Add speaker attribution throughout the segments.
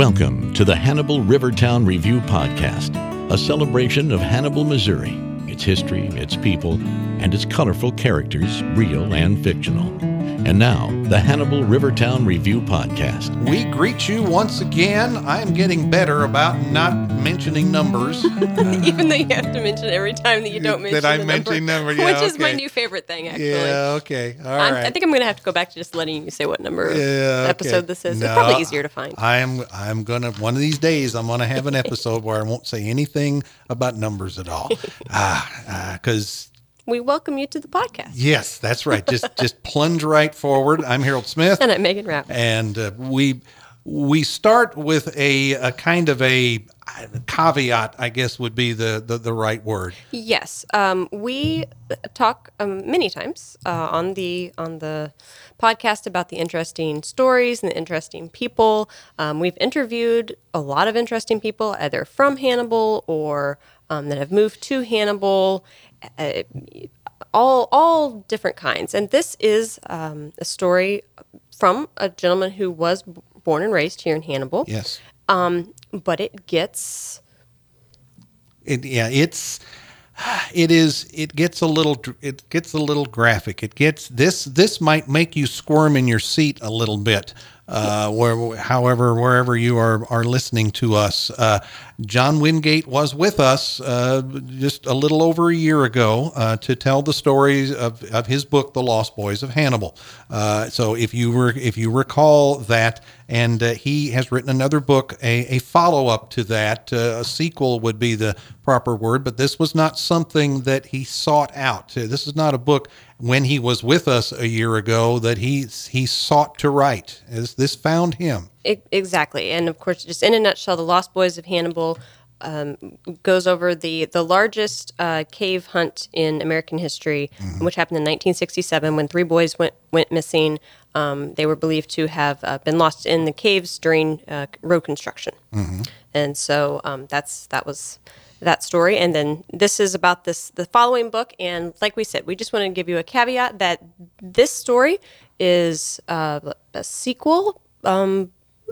Speaker 1: Welcome to the Hannibal Rivertown Review Podcast, a celebration of Hannibal, Missouri, its history, its people, and its colorful characters, real and fictional. And now, the Hannibal Rivertown Review Podcast.
Speaker 2: We greet you once again. I am getting better about not mentioning numbers.
Speaker 3: Even though you have to mention every time that you don't mention
Speaker 2: That I mention
Speaker 3: number,
Speaker 2: number, yeah,
Speaker 3: which is my new favorite thing, actually.
Speaker 2: yeah, okay. All
Speaker 3: I'm-
Speaker 2: right.
Speaker 3: I think I'm going to have to go back to just letting you say what number of
Speaker 2: Yeah, okay.
Speaker 3: episode this is.
Speaker 2: No,
Speaker 3: it's probably easier to find.
Speaker 2: I'm I'm gonna one of these days I'm gonna have an episode where I won't say anything about numbers at all. Ah, because
Speaker 3: we welcome you to the podcast.
Speaker 2: yes, that's right. Just just plunge right forward. I'm Harold Smith.
Speaker 3: And I'm Megan Rapp.
Speaker 2: and uh, we we start with a, a kind of a caveat, I guess would be the, the, the right word.
Speaker 3: Yes, um, we talk um, many times uh, on the on the podcast about the interesting stories and the interesting people. Um, we've interviewed a lot of interesting people, either from Hannibal or um, that have moved to Hannibal. Uh, all all different kinds, and this is um, a story from a gentleman who was b- born and raised here in Hannibal.
Speaker 2: Yes.
Speaker 3: But it gets
Speaker 2: It, yeah, it's it is it gets a little it gets a little graphic. It gets this this might make you squirm in your seat a little bit. Uh, where, however, wherever you are are listening to us, uh, John Wingate was with us uh, just a little over a year ago uh, to tell the stories of, of his book, The Lost Boys of Hannibal. Uh, so if you were if you recall that, and uh, he has written another book, a, a follow up to that, a sequel would be the proper word, but this was not something that he sought out. This is not a book when he was with us a year ago that he he sought to write. This, this found him.
Speaker 3: E- Exactly, and of course, just in a nutshell, the Lost Boys of Hannibal um, goes over the the largest uh, cave hunt in American history, which happened in 1967 when three boys went went missing. Um, they were believed to have uh, been lost in the caves during uh, road construction, and so um, that's that was that story. And then this is about this the following book, and like we said, we just want to give you a caveat that this story is uh, a sequel um,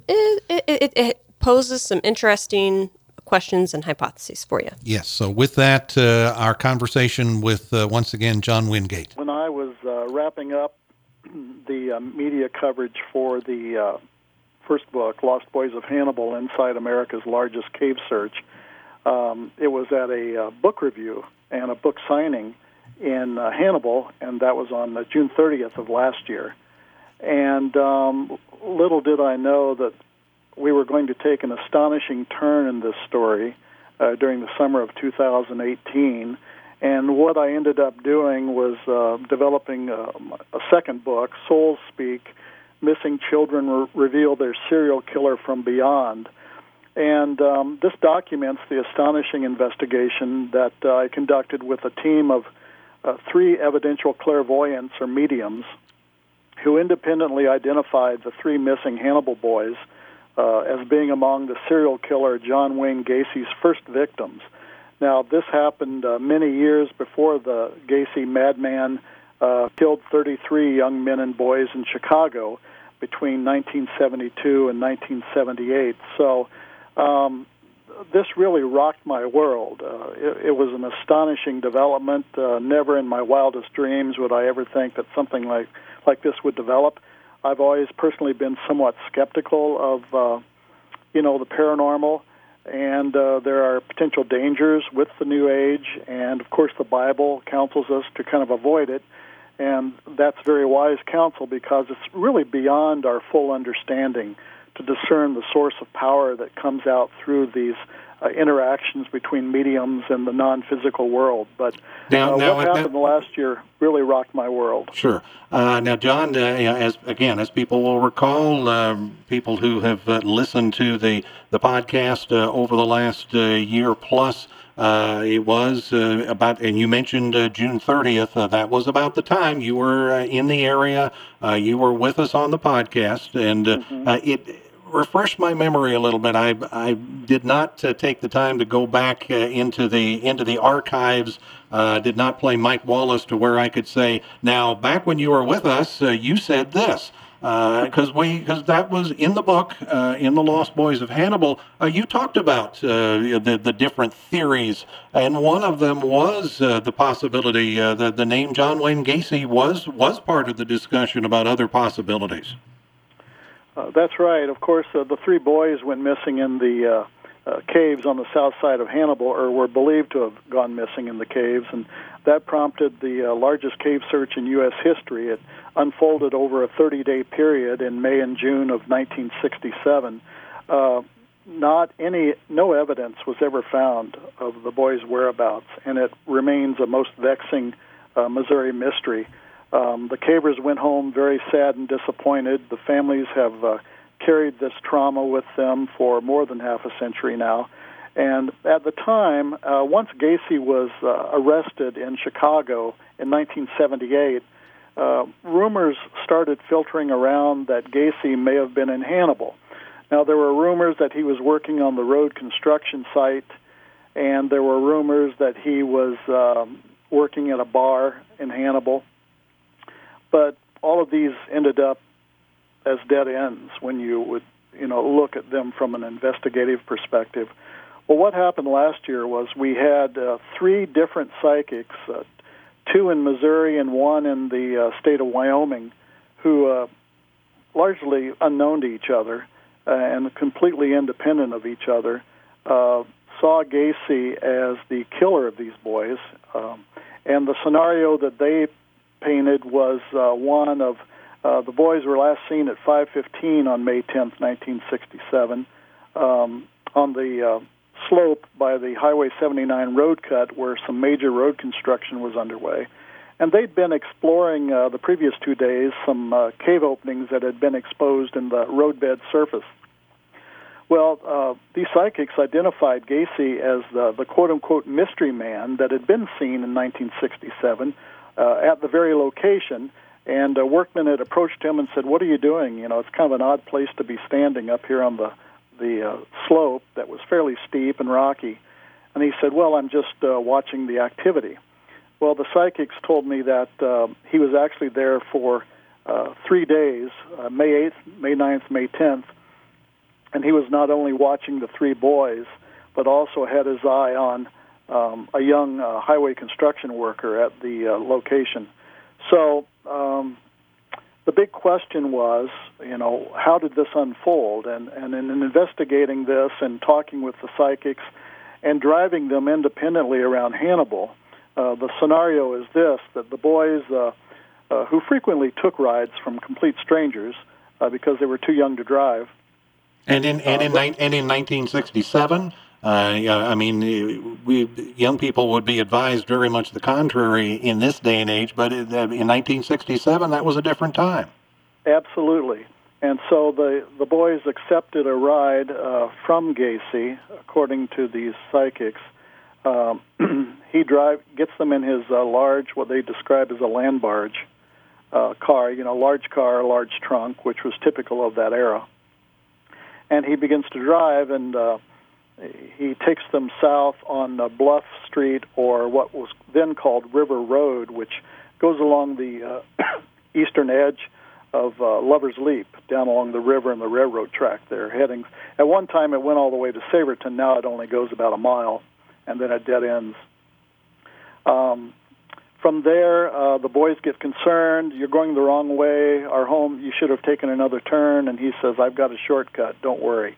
Speaker 3: it, it, it, it poses some interesting questions and hypotheses for you.
Speaker 2: Yes. So with that, uh, our conversation with uh, once again John Wingate.
Speaker 4: when I was uh, wrapping up the uh, media coverage for the uh, first book, Lost Boys of Hannibal Inside America's Largest Cave Search, um, it was at a uh, book review and a book signing in uh, Hannibal, and that was on uh, June 30th of last year. And um, little did I know that we were going to take an astonishing turn in this story uh, during the summer of 2018. And what I ended up doing was uh, developing a, a second book, Souls Speak Missing Children Re- Reveal Their Serial Killer from Beyond. And um, this documents the astonishing investigation that uh, I conducted with a team of uh, three evidential clairvoyants or mediums who independently identified the three missing Hannibal boys uh, as being among the serial killer John Wayne Gacy's first victims. Now, this happened uh, many years before the Gacy madman uh, killed 33 young men and boys in Chicago between 1972 and 1978. So, um, this really rocked my world. Uh, it, it was an astonishing development. Uh, never in my wildest dreams would I ever think that something like like this would develop. I've always personally been somewhat skeptical of, uh, you know, the paranormal, and uh, there are potential dangers with the New Age, and of course the Bible counsels us to kind of avoid it, and that's very wise counsel because it's really beyond our full understanding to discern the source of power that comes out through these uh, interactions between mediums and the non-physical world. But
Speaker 5: Now-
Speaker 4: uh,
Speaker 5: now,
Speaker 4: what
Speaker 5: uh,
Speaker 4: happened last year really rocked my world.
Speaker 5: Sure. Uh, now, John, uh, as again, as people will recall, um, people who have uh, listened to the the podcast uh, over the last uh, year plus, uh, it was uh, about, and you mentioned uh, June 30th. Uh, that was about the time you were uh, in the area. Uh, you were with us on the podcast, and uh, uh, it refresh my memory a little bit. I I did not uh, take the time to go back uh, into the into the archives. Uh, did not play Mike Wallace to where I could say, now back when you were with us, uh, you said this. because we because that was in the book uh, in the Lost Boys of Hannibal. Uh, you talked about uh, the the different theories, and one of them was uh, the possibility uh, that the name John Wayne Gacy was was part of the discussion about other possibilities.
Speaker 4: Uh, that's right. Of course, the three boys went missing in the caves on the south side of Hannibal, or were believed to have gone missing in the caves, and that prompted the uh, largest cave search in U.S. history. It unfolded over a 30 day period in May and June of 1967. Uh, not any, no evidence was ever found of the boys' whereabouts, and it remains a most vexing uh, Missouri mystery. Um, the cavers went home very sad and disappointed. The families have uh, carried this trauma with them for more than half a century now. And at the time, uh, once Gacy was uh, arrested in Chicago in 1978, uh, rumors started filtering around that Gacy may have been in Hannibal. Now, there were rumors that he was working on the road construction site, and there were rumors that he was um, working at a bar in Hannibal. But all of these ended up as dead ends when you would, you know, look at them from an investigative perspective. Well, what happened last year was we had uh, three different psychics, uh, two in Missouri and one in the uh, state of Wyoming, who, uh, largely unknown to each other uh, and completely independent of each other, uh, saw Gacy as the killer of these boys. Um, and the scenario that they painted was uh, one of uh, the boys were last seen at 5:15 on May 10th, 1967, um, on the uh, slope by the Highway 79 road cut where some major road construction was underway. And they'd been exploring uh, the previous two days some uh, cave openings that had been exposed in the roadbed surface. Well, uh, these psychics identified Gacy as the, the quote unquote mystery man that had been seen in 1967 uh, at the very location. And a workman had approached him and said, What are you doing? You know, it's kind of an odd place to be standing up here on the the uh, slope that was fairly steep and rocky. And he said, Well, I'm just uh, watching the activity. Well, the psychics told me that uh, he was actually there for uh, three days uh, May 8th, May 9th, May 10th. And he was not only watching the three boys, but also had his eye on um, a young uh, highway construction worker at the uh, location. So um, the big question was, you know, how did this unfold? And, and in investigating this and talking with the psychics and driving them independently around Hannibal, uh, the scenario is this that the boys, uh, uh, who frequently took rides from complete strangers uh, because they were too young to drive.
Speaker 5: And in, and in, uh, and in 1967, uh, I mean, we young people would be advised very much the contrary in this day and age, but in 1967, that was a different time.
Speaker 4: Absolutely. And so the the boys accepted a ride uh, from Gacy, according to these psychics. Um, he drive gets them in his uh, large, what they describe as a land barge uh, car. You know, large car, large trunk, which was typical of that era. And he begins to drive, and uh, he takes them south on Bluff Street, or what was then called River Road, which goes along the uh, eastern edge of uh, Lover's Leap down along the river and the railroad track there. Heading at one time it went all the way to Saverton. Now it only goes about a mile, and then it dead ends. Um, from there, uh, the boys get concerned. You're going the wrong way. Our home. You should have taken another turn. And he says, "I've got a shortcut. Don't worry."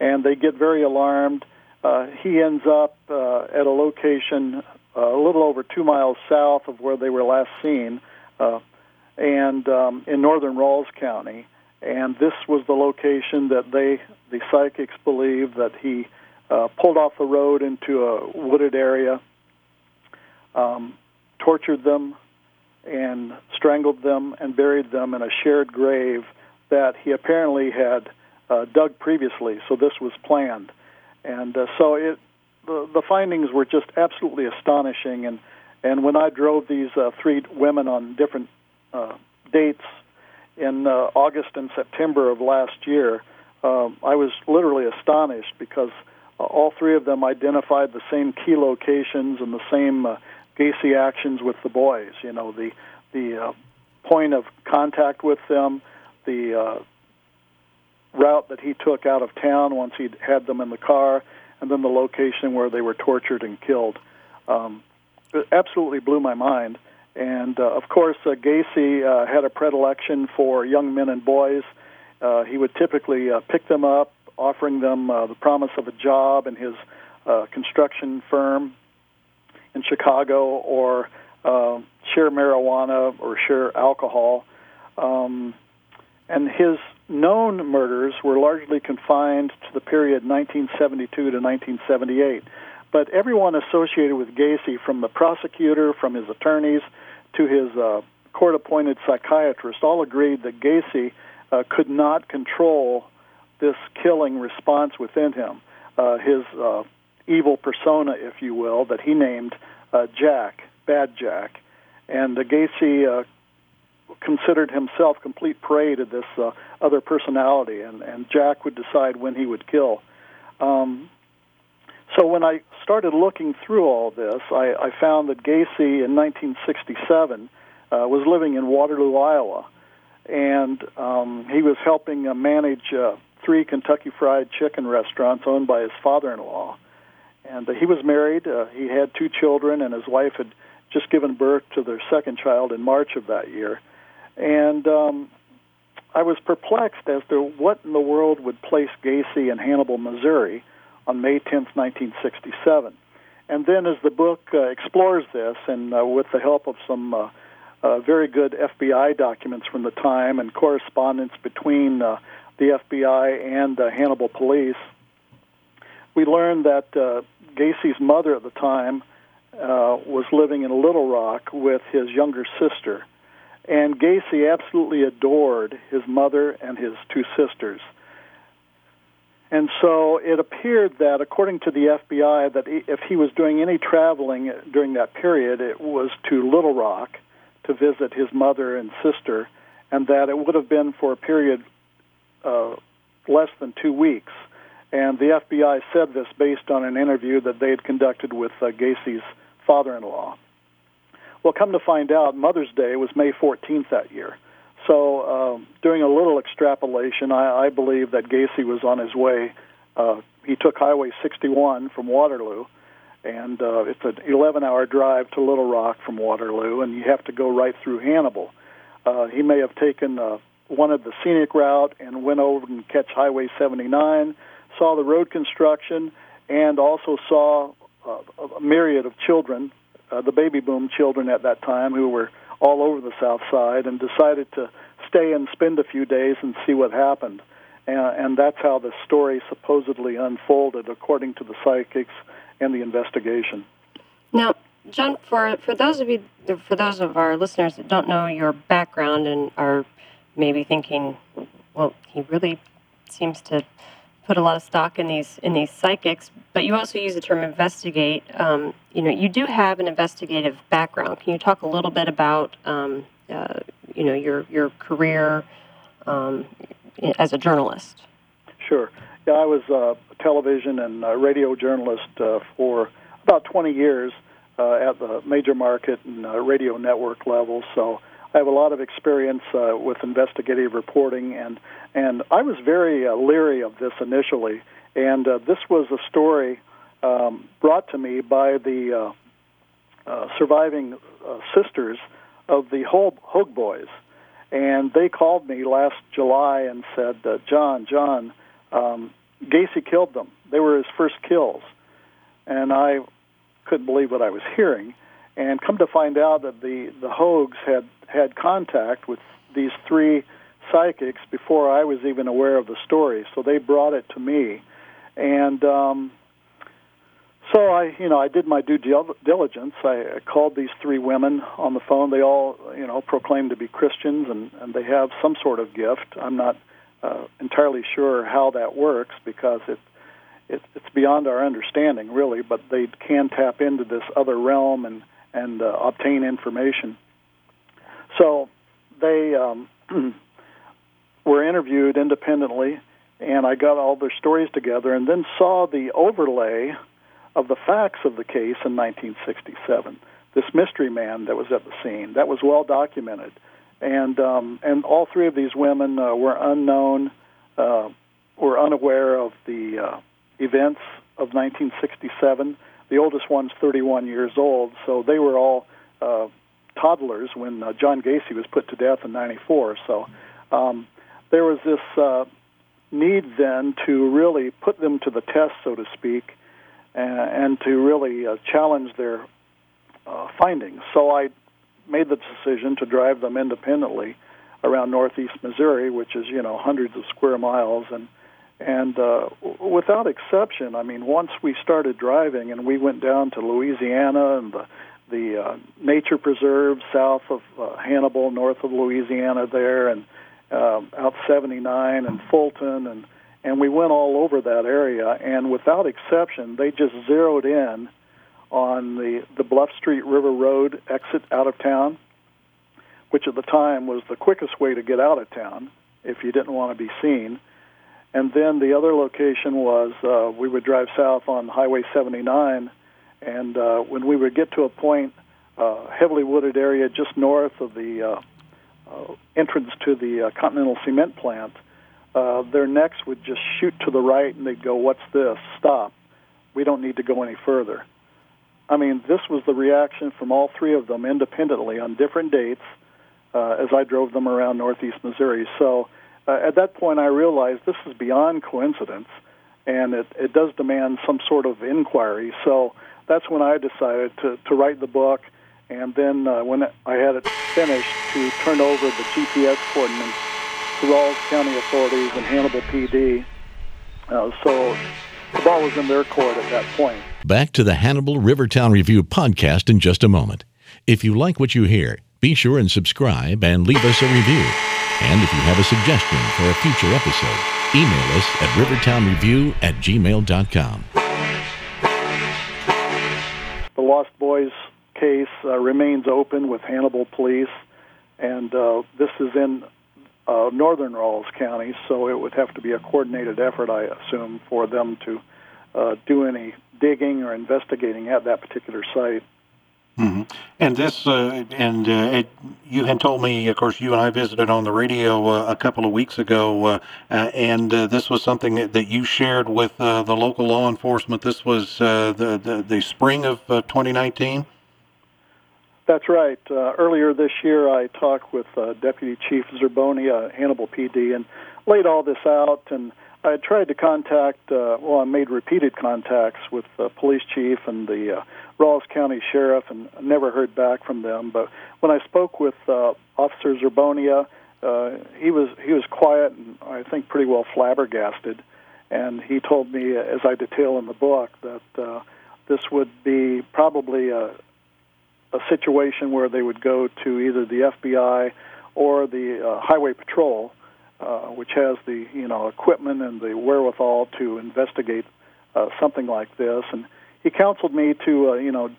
Speaker 4: And they get very alarmed. Uh, he ends up uh, at a location uh, a little over two miles south of where they were last seen, uh, and um, in northern Ralls County. And this was the location that they, the psychics, believe that he uh, pulled off the road into a wooded area, um, tortured them, and strangled them and buried them in a shared grave that he apparently had uh, dug previously, so this was planned. And uh, so it, the, the findings were just absolutely astonishing. And, and when I drove these uh, three women on different uh, dates in uh, August and September of last year, um, I was literally astonished because uh, all three of them identified the same key locations and the same uh, Gacy actions with the boys. You know, the the uh, point of contact with them, the uh, route that he took out of town once he'd had them in the car, and then the location where they were tortured and killed. Um, it absolutely blew my mind. And uh, of course, uh, Gacy uh, had a predilection for young men and boys. Uh, he would typically uh, pick them up, offering them uh, the promise of a job in his uh, construction firm in Chicago or uh, share marijuana or share alcohol. Um, and his known murders were largely confined to the period 1972 to 1978. But everyone associated with Gacy, from the prosecutor, from his attorneys, to his uh, court appointed psychiatrist, all agreed that Gacy uh, could not control this killing response within him. Uh, his uh, evil persona, if you will, that he named uh, Jack, Bad Jack. And uh, Gacy uh, considered himself complete prey to this uh, other personality, and, and Jack would decide when he would kill. Um, so when I started looking through all this, I, I found that Gacy in 1967 uh, was living in Waterloo, Iowa, and um, he was helping uh, manage uh, three Kentucky Fried Chicken restaurants owned by his father-in-law. And uh, he was married. Uh, he had two children, and his wife had just given birth to their second child in March of that year. And um, I was perplexed as to what in the world would place Gacy in Hannibal, Missouri on May 10th, 1967. And then as the book uh, explores this, and uh, with the help of some uh, uh, very good FBI documents from the time and correspondence between uh, the FBI and uh, Hannibal police, we learned that uh, Gacy's mother at the time uh, was living in Little Rock with his younger sister. And Gacy absolutely adored his mother and his two sisters. And so it appeared that, according to the FBI, that if he was doing any traveling during that period, it was to Little Rock to visit his mother and sister, and that it would have been for a period uh, less than two weeks. And the FBI said this based on an interview that they had conducted with uh, Gacy's father-in-law. Well, come to find out, Mother's Day was May 14th that year. So, um, doing a little extrapolation, I, I believe that Gacy was on his way. Uh, he took Highway 61 from Waterloo, and uh, it's an 11-hour drive to Little Rock from Waterloo, and you have to go right through Hannibal. Uh, he may have taken uh, wanted the scenic route and went over and catch Highway 79, saw the road construction, and also saw uh, a myriad of children, uh, the baby boom children at that time, who were all over the South Side, and decided to stay and spend a few days and see what happened. And, and that's how the story supposedly unfolded, according to the psychics and the investigation.
Speaker 3: Now, John, for for those of you, for those of our listeners that don't know your background and are maybe thinking, well, he really seems to put a lot of stock in these in these psychics, but you also use the term investigate. Um, you know, you do have an investigative background. Can you talk a little bit about um, uh, you know your your career um, as a journalist?
Speaker 4: Sure. Yeah, I was a television and a radio journalist uh, for about 20 years uh, at the major market and uh, radio network level. So I have a lot of experience uh, with investigative reporting, and and I was very uh, leery of this initially. And uh, this was a story um, brought to me by the uh, uh, surviving uh, sisters of the Hoag boys, and they called me last July and said, "John, John, um, Gacy killed them. They were his first kills," and I couldn't believe what I was hearing. And come to find out that the the Hoags had had contact with these three psychics before I was even aware of the story. So they brought it to me, and um, so I, you know, I did my due diligence. I called these three women on the phone. They all, you know, proclaim to be Christians, and and they have some sort of gift. I'm not uh, entirely sure how that works because it. It, it's beyond our understanding, really, but they can tap into this other realm and and uh, obtain information. So they um, were interviewed independently, and I got all their stories together, and then saw the overlay of the facts of the case in 1967. This mystery man that was at the scene that was well documented, and um, and all three of these women uh, were unknown, uh, were unaware of the uh, events of 1967. The oldest one's 31 years old, so they were all uh, toddlers when uh, John Gacy was put to death in '94. So um, there was this uh, need then to really put them to the test, so to speak, and, and to really uh, challenge their uh, findings. So I made the decision to drive them independently around northeast Missouri, which is you know hundreds of square miles, and and uh, without exception, I mean, once we started driving and we went down to Louisiana and the the uh, nature preserve south of uh, Hannibal, north of Louisiana, there, and uh, out 79 and Fulton, and and we went all over that area. And without exception, they just zeroed in on the the Bluff Street River Road exit out of town, which at the time was the quickest way to get out of town if you didn't want to be seen. And then the other location was uh, we would drive south on Highway 79 and uh, when we would get to a point, uh, heavily wooded area just north of the uh, uh, entrance to the uh, Continental Cement plant, their necks would just shoot to the right and they'd go, What's this? Stop. We don't need to go any further. I mean, this was the reaction from all three of them independently on different dates as I drove them around northeast Missouri. So at that point, I realized this is beyond coincidence and it, it does demand some sort of inquiry. So that's when I decided to, to write the book, and then uh, when I had it finished, to turn over the GPS coordinates to Ralls County authorities and Hannibal PD. Uh, so the ball was in their court at that point.
Speaker 1: Back to the Hannibal Rivertown Review podcast in just a moment. If you like what you hear, be sure and subscribe and leave us a review. And if you have a suggestion for a future episode, email us at rivertownreview at gmail.com.
Speaker 4: The Lost Boys case uh, remains open with Hannibal Police, and uh, this is in uh, northern Ralls County, so it would have to be a coordinated effort, I assume, for them to uh, do any digging or investigating at that particular site.
Speaker 5: Mm-hmm. And this, uh, and uh, it, you had told me, of course, you and I visited on the radio uh, a couple of weeks ago, uh, uh, and uh, this was something that, that you shared with the local law enforcement. This was the, the, the spring of 2019.
Speaker 4: That's right. earlier this year, I talked with Deputy Chief Zerbonia, Hannibal PD, and laid all this out. And I tried to contact, well, I made repeated contacts with the police chief and the Ralls County Sheriff and never heard back from them. But when I spoke with uh, Officer Zerbonia, uh, he was he was quiet and I think pretty well flabbergasted. And he told me, as I detail in the book, that uh, this would be probably a a situation where they would go to either the FBI or the uh, Highway Patrol, uh, which has the you know equipment and the wherewithal to investigate uh, something like this. And he counseled me to, uh, you know,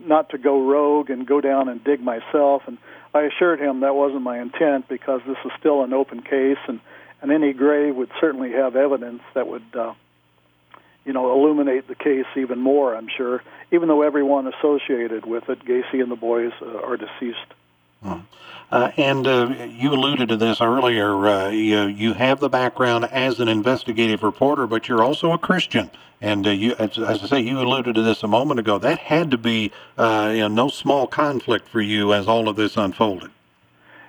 Speaker 4: not to go rogue and go down and dig myself. And I assured him that wasn't my intent because this is still an open case, and and any grave would certainly have evidence that would, uh, you know, illuminate the case even more. I'm sure, even though everyone associated with it, Gacy and the boys, uh, are deceased.
Speaker 5: Hmm. Uh, and uh, you alluded to this earlier. Uh, you, you, have the background as an investigative reporter, but you're also a Christian. And uh, you, as, as, I say, you alluded to this a moment ago. That had to be uh, you know, no small conflict for you as all of this unfolded.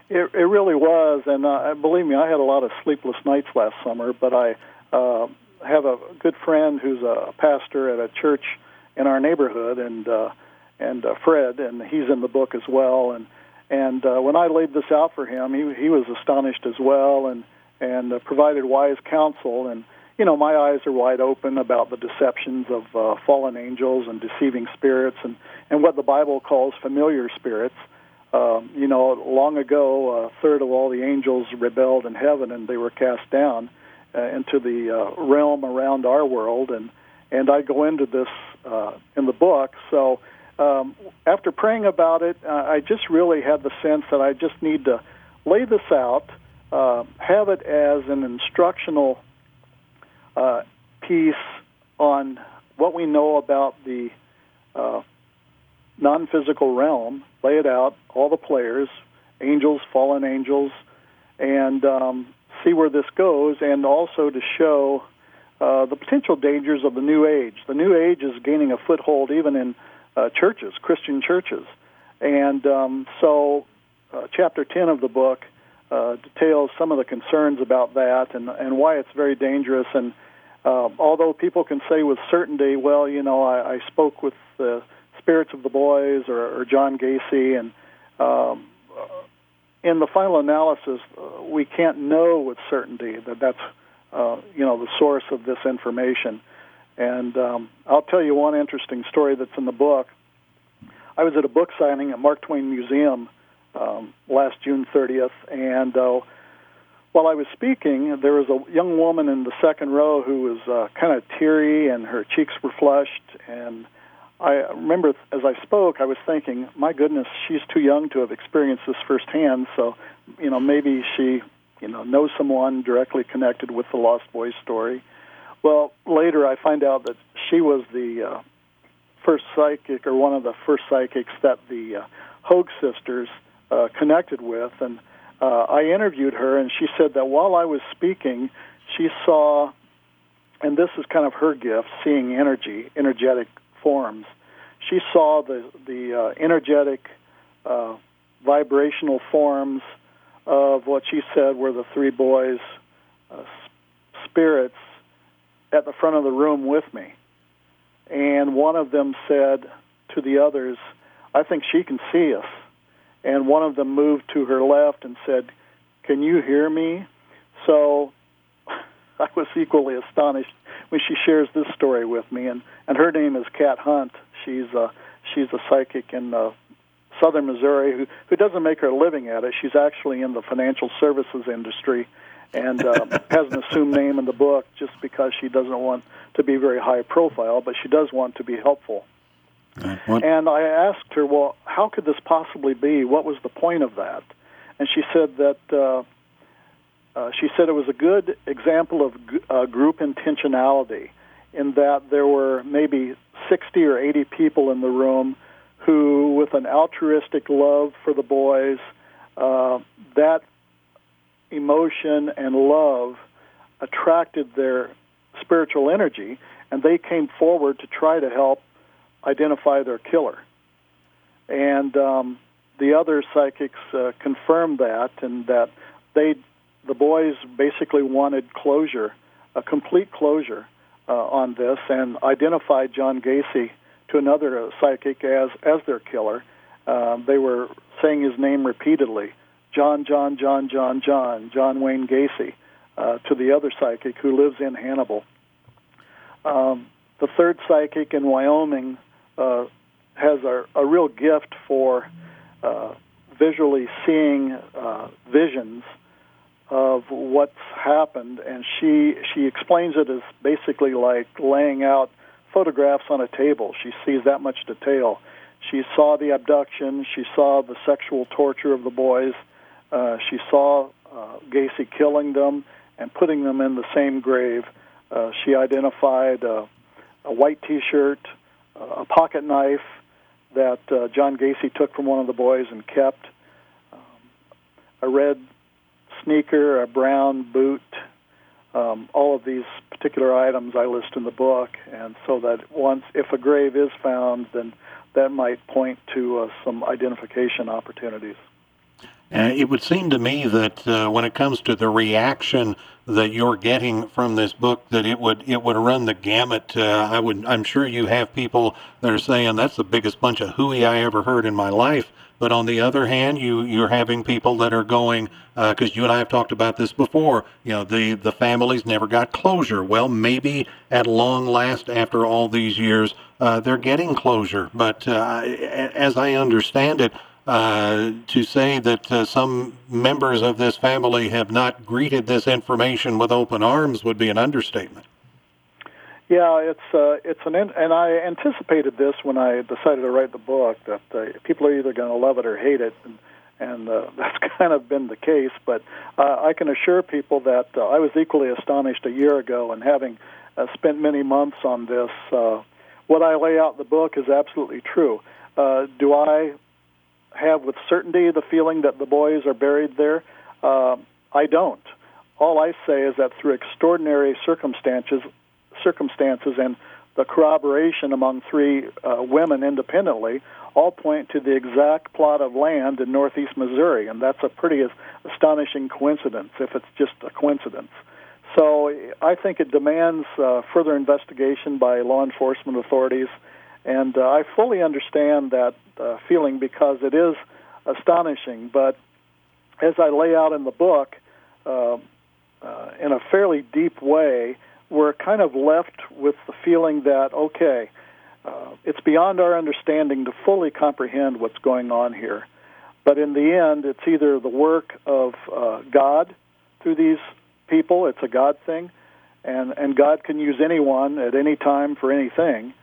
Speaker 4: It, it really was, and uh, believe me, I had a lot of sleepless nights last summer. But I have a good friend who's a pastor at a church in our neighborhood, and and Fred, and he's in the book as well, and and uh, when I laid this out for him, he he was astonished as well, and and uh, provided wise counsel. And you know, my eyes are wide open about the deceptions of uh, fallen angels and deceiving spirits, and and what the Bible calls familiar spirits. Um, you know, long ago, a third of all the angels rebelled in heaven, and they were cast down uh, into the uh, realm around our world. And and I go into this uh, in the book, so um, after praying about it, uh, I just really had the sense that I just need to lay this out, uh, have it as an instructional uh, piece on what we know about the uh, non physical realm, lay it out, all the players, angels, fallen angels, and um, see where this goes, and also to show uh, the potential dangers of the New Age. The New Age is gaining a foothold even in uh, churches, Christian churches. And um, so, uh, chapter 10 of the book uh, details some of the concerns about that and, and why it's very dangerous. And uh, although people can say with certainty, well, you know, I, I spoke with the spirits of the boys or, or John Gacy, and um, in the final analysis, uh, we can't know with certainty that that's uh, you know the source of this information. And um, I'll tell you one interesting story that's in the book. I was at a book signing at Mark Twain Museum um, last June 30th, and uh, while I was speaking, there was a young woman in the second row who was uh, kind of teary and her cheeks were flushed. And I remember as I spoke, I was thinking, my goodness, she's too young to have experienced this firsthand. So, you know, maybe she, you know, knows someone directly connected with the Lost Boys story. Well, later I find out that she was the uh, first psychic or one of the first psychics that the uh, Hoag sisters uh, connected with, and uh, I interviewed her, and she said that while I was speaking, she saw, and this is kind of her gift, seeing energy, energetic forms. She saw the the uh, energetic, uh, vibrational forms of what she said were the three boys' uh, spirits at the front of the room with me. And one of them said to the others, I think she can see us. And one of them moved to her left and said, Can you hear me? So I was equally astonished when she shares this story with me. And, and her name is Kat Hunt. She's a, she's a psychic in uh, southern Missouri who, who doesn't make her living at it. She's actually in the financial services industry and uh, has an assumed name in the book just because she doesn't want to be very high profile, but she does want to be helpful. And I asked her, well, how could this possibly be? What was the point of that? And she said that uh, uh, she said it was a good example of g- uh, group intentionality, in that there were maybe 60 or 80 people in the room who, with an altruistic love for the boys, uh, that emotion and love attracted their spiritual energy, and they came forward to try to help identify their killer. And um, the other psychics uh, confirmed that, and that they, the boys, basically wanted closure, a complete closure uh, on this, and identified John Gacy to another uh, psychic as as their killer. Um, they were saying his name repeatedly, John, John, John, John, John, John Wayne Gacy, uh, to the other psychic who lives in Hannibal. Um, the third psychic in Wyoming uh, has a, a real gift for uh, visually seeing uh, visions of what's happened, and she she explains it as basically like laying out photographs on a table. She sees that much detail. She saw the abduction. She saw the sexual torture of the boys. Uh, she saw uh, Gacy killing them and putting them in the same grave. Uh, she identified uh, a white T-shirt, a pocket knife that uh, John Gacy took from one of the boys and kept, um, a red sneaker, a brown boot, um, all of these particular items I list in the book, and so that once, if a grave is found, then that might point to uh, some identification opportunities.
Speaker 5: Uh, it would seem to me that uh, when it comes to the reaction that you're getting from this book, that it would it would run the gamut. Uh, I would I'm sure you have people that are saying that's the biggest bunch of hooey I ever heard in my life. But on the other hand, you you're having people that are going because uh, you and I have talked about this before. You know, the the families never got closure. Well, maybe at long last, after all these years, uh, they're getting closure. But uh, as I understand it uh, to say that uh, some members of this family have not greeted this information with open arms would be an understatement.
Speaker 4: Yeah, it's uh, it's an and I anticipated this when I decided to write the book that uh, people are either going to love it or hate it, and, and uh, that's kind of been the case. But uh, I can assure people that I was equally astonished a year ago, and having spent many months on this, what I lay out in the book is absolutely true. Do I have with certainty the feeling that the boys are buried there. Uh, I don't. All I say is that through extraordinary circumstances, circumstances and the corroboration among three uh, women independently, all point to the exact plot of land in northeast Missouri, and that's a pretty astonishing coincidence if it's just a coincidence. So I think it demands uh, further investigation by law enforcement authorities, and uh, I fully understand that uh, feeling because it is astonishing. But as I lay out in the book, uh, uh, in a fairly deep way, we're kind of left with the feeling that okay, uh, it's beyond our understanding to fully comprehend what's going on here. But in the end, it's either the work of God through these people. It's a God thing, and and God can use anyone at any time for anything,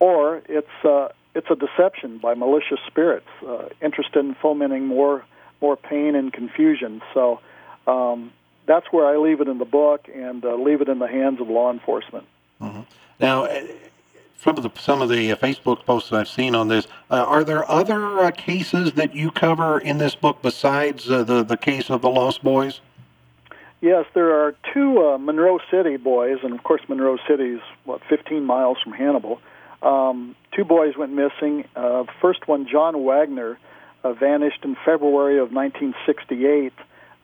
Speaker 4: or it's uh, it's a deception by malicious spirits uh, interested in fomenting more more pain and confusion. So um, that's where I leave it in the book and uh, leave it in the hands of law enforcement.
Speaker 5: Mm-hmm. Now. Uh, some of the some of the uh, Facebook posts I've seen on this, uh, are there other cases that you cover in this book besides the the case of the Lost Boys?
Speaker 4: Yes, there are two uh, Monroe City boys, and of course Monroe City is what 15 miles from Hannibal. Um, two boys went missing. Uh, first one, John Wagner, uh, vanished in February of 1968,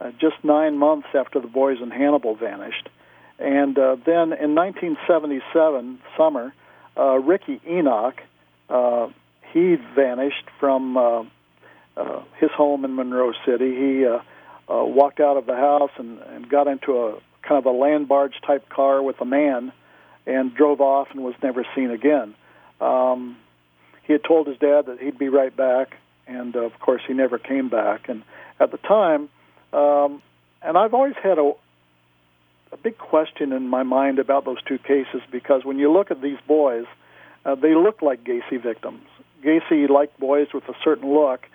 Speaker 4: uh, just nine months after the boys in Hannibal vanished. And uh, then in 1977 summer, uh, Ricky Enoch, uh, he vanished from uh, uh, his home in Monroe City. He uh, uh, walked out of the house and, and got into a kind of a land barge type car with a man and drove off and was never seen again. Um, he had told his dad that he'd be right back, and uh, of course he never came back. And at the time, um, and I've always had a, a big question in my mind about those two cases because when you look at these boys, uh, they look like Gacy victims. Gacy liked boys with a certain look,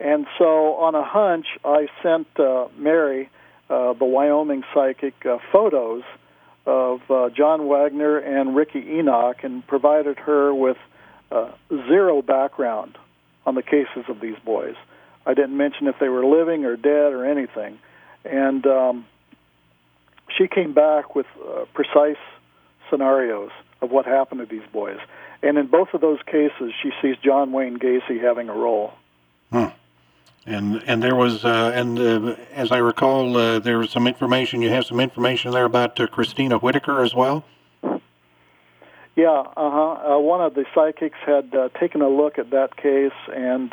Speaker 4: and so, on a hunch, I sent uh, Mary, uh, the Wyoming psychic, uh, photos of uh, John Wagner and Ricky Enoch and provided her with uh, zero background on the cases of these boys. I didn't mention if they were living or dead or anything. And um, she came back with uh, precise scenarios of what happened to these boys. And in both of those cases, she sees John Wayne Gacy having a role.
Speaker 5: And and there was uh, and uh, as I recall, uh, there was some information. You have some information there about uh, Christina Whitaker as well.
Speaker 4: Yeah, uh-huh. Uh, one of the psychics had uh, taken a look at that case and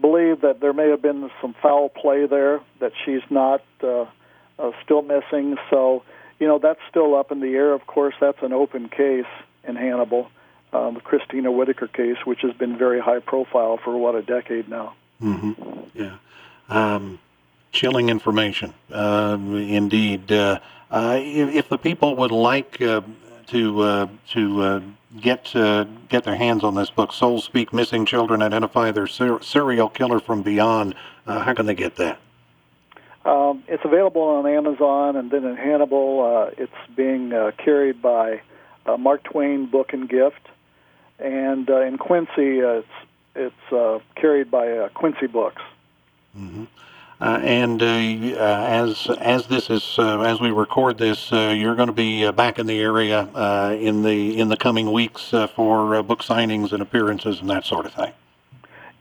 Speaker 4: believed that there may have been some foul play there. That she's not still missing. So you know that's still up in the air. Of course, that's an open case in Hannibal, um, the Christina Whitaker case, which has been very high profile for what a decade now.
Speaker 5: Mm-hmm. Yeah. Um, chilling information, uh, indeed. Uh, uh, if, if, the people would like uh, to uh, to uh, get get their hands on this book, "Souls Speak: Missing Children Identify Their Ser- Serial Killer from Beyond," how can they get that?
Speaker 4: Um, it's available on Amazon, and then in Hannibal, it's being carried by Mark Twain Book and Gift, and in Quincy, it's it's uh, carried by uh, Quincy Books.
Speaker 5: Mm-hmm. Uh, and uh, uh, as as this is uh, as we record this, you're going to be back in the area in the in the coming weeks for book signings and appearances and that sort of thing.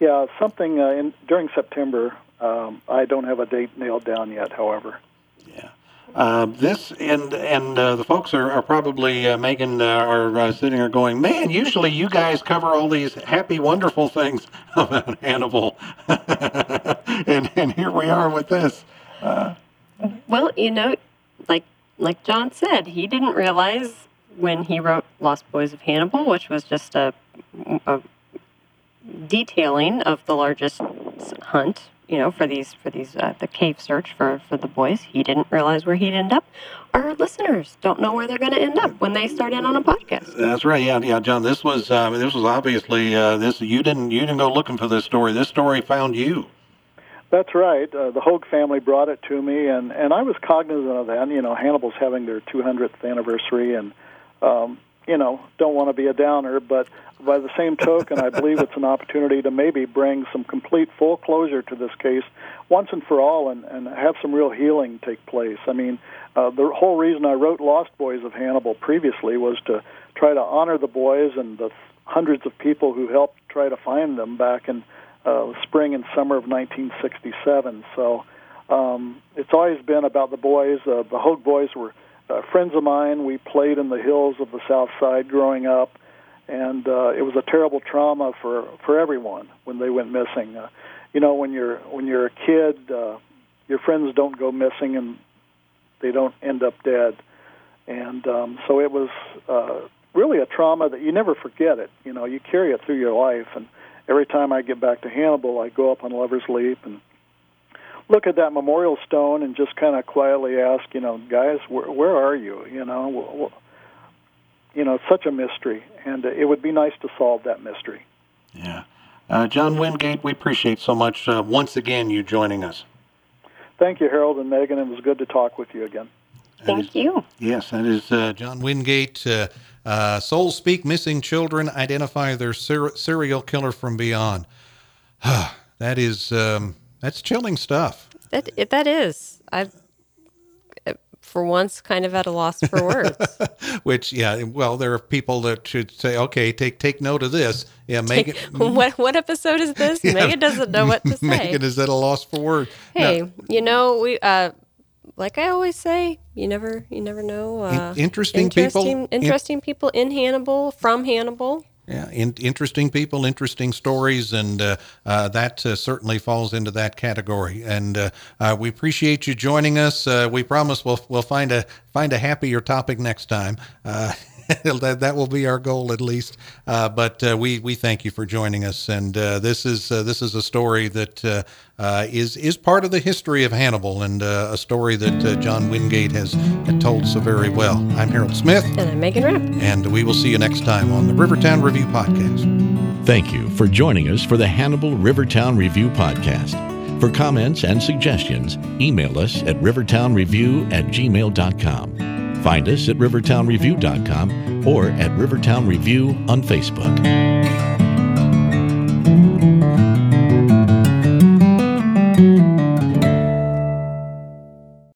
Speaker 4: Yeah, something in during September. Um, I don't have a date nailed down yet, however.
Speaker 5: Yeah. Uh, this and and uh, the folks are, are probably uh, Megan uh, are uh, sitting there going, man. Usually you guys cover all these happy, wonderful things about Hannibal, and and here we are with this. Uh,
Speaker 3: well, you know, like like John said, he didn't realize when he wrote Lost Boys of Hannibal, which was just a, a detailing of the largest hunt you know, for these for these uh, the cave search for for the boys. He didn't realize where he'd end up. Our listeners don't know where they're going to end up when they start in on a podcast.
Speaker 5: That's right. Yeah, yeah, John. This was uh, this was obviously uh, this. You didn't you didn't go looking for this story. This story found you.
Speaker 4: That's right. Uh, the Hoag family brought it to me, and and I was cognizant of that. You know, Hannibal's having their 200th anniversary, and um, you know, don't want to be a downer, but by the same token, I believe it's an opportunity to maybe bring some complete full closure to this case once and for all and, and have some real healing take place. I mean, uh, the whole reason I wrote Lost Boys of Hannibal previously was to try to honor the boys and the hundreds of people who helped try to find them back in uh, spring and summer of 1967. So um, it's always been about the boys. Uh, the Hoag boys were uh, friends of mine. We played in the hills of the South Side growing up and uh, it was a terrible trauma for for everyone when they went missing. Uh, you know, when you're when you're a kid, uh, your friends don't go missing and they don't end up dead, and um, so it was uh, really a trauma that you never forget it. You know, you carry it through your life, and every time I get back to Hannibal, I go up on Lover's Leap and look at that memorial stone and just kind of quietly ask, you know, guys, where, where are you? You know, you know, it's such a mystery, and uh, it would be nice to solve that mystery.
Speaker 6: Yeah. Uh, John Wingate, we appreciate so much uh, once again you joining us.
Speaker 4: Thank you, Harold and Megan. It was good to talk with you again.
Speaker 7: Thank you.
Speaker 6: Yes, that is uh,
Speaker 5: John Wingate. Uh, uh, Souls Speak Missing Children Identify Their ser- Serial Killer from Beyond. that is um, that's chilling stuff.
Speaker 3: That that is. I for once kind of at a loss for words.
Speaker 5: Which, yeah, well, there are people that should say, okay, take take note of this. Yeah, Megan.
Speaker 3: what what episode is this? yeah, Megan doesn't know what to say.
Speaker 5: Megan is at a loss for words.
Speaker 3: Hey, you know we. Uh, like I always say, you never, you never know. Uh,
Speaker 5: interesting, interesting,
Speaker 3: people, interesting in, people in Hannibal, from Hannibal.
Speaker 5: Yeah, in, interesting people, interesting stories, and uh, uh, that uh, certainly falls into that category. And uh, uh, we appreciate you joining us. Uh, we promise we'll we'll find a find a happier topic next time. that, that will be our goal at least. Uh, but uh, we we thank you for joining us, and uh, this is uh, this is a story that uh, uh, is is part of the history of Hannibal, and a story that John Wingate has told so very well. I'm Harold Smith,
Speaker 3: and I'm Megan Rapp,
Speaker 5: and we will see you next time on the Rivertown Review podcast.
Speaker 1: Thank you for joining us for the Hannibal Rivertown Review podcast. For comments and suggestions, email us at rivertownreview at gmail.com. Find us at rivertownreview.com or at Rivertown Review on Facebook.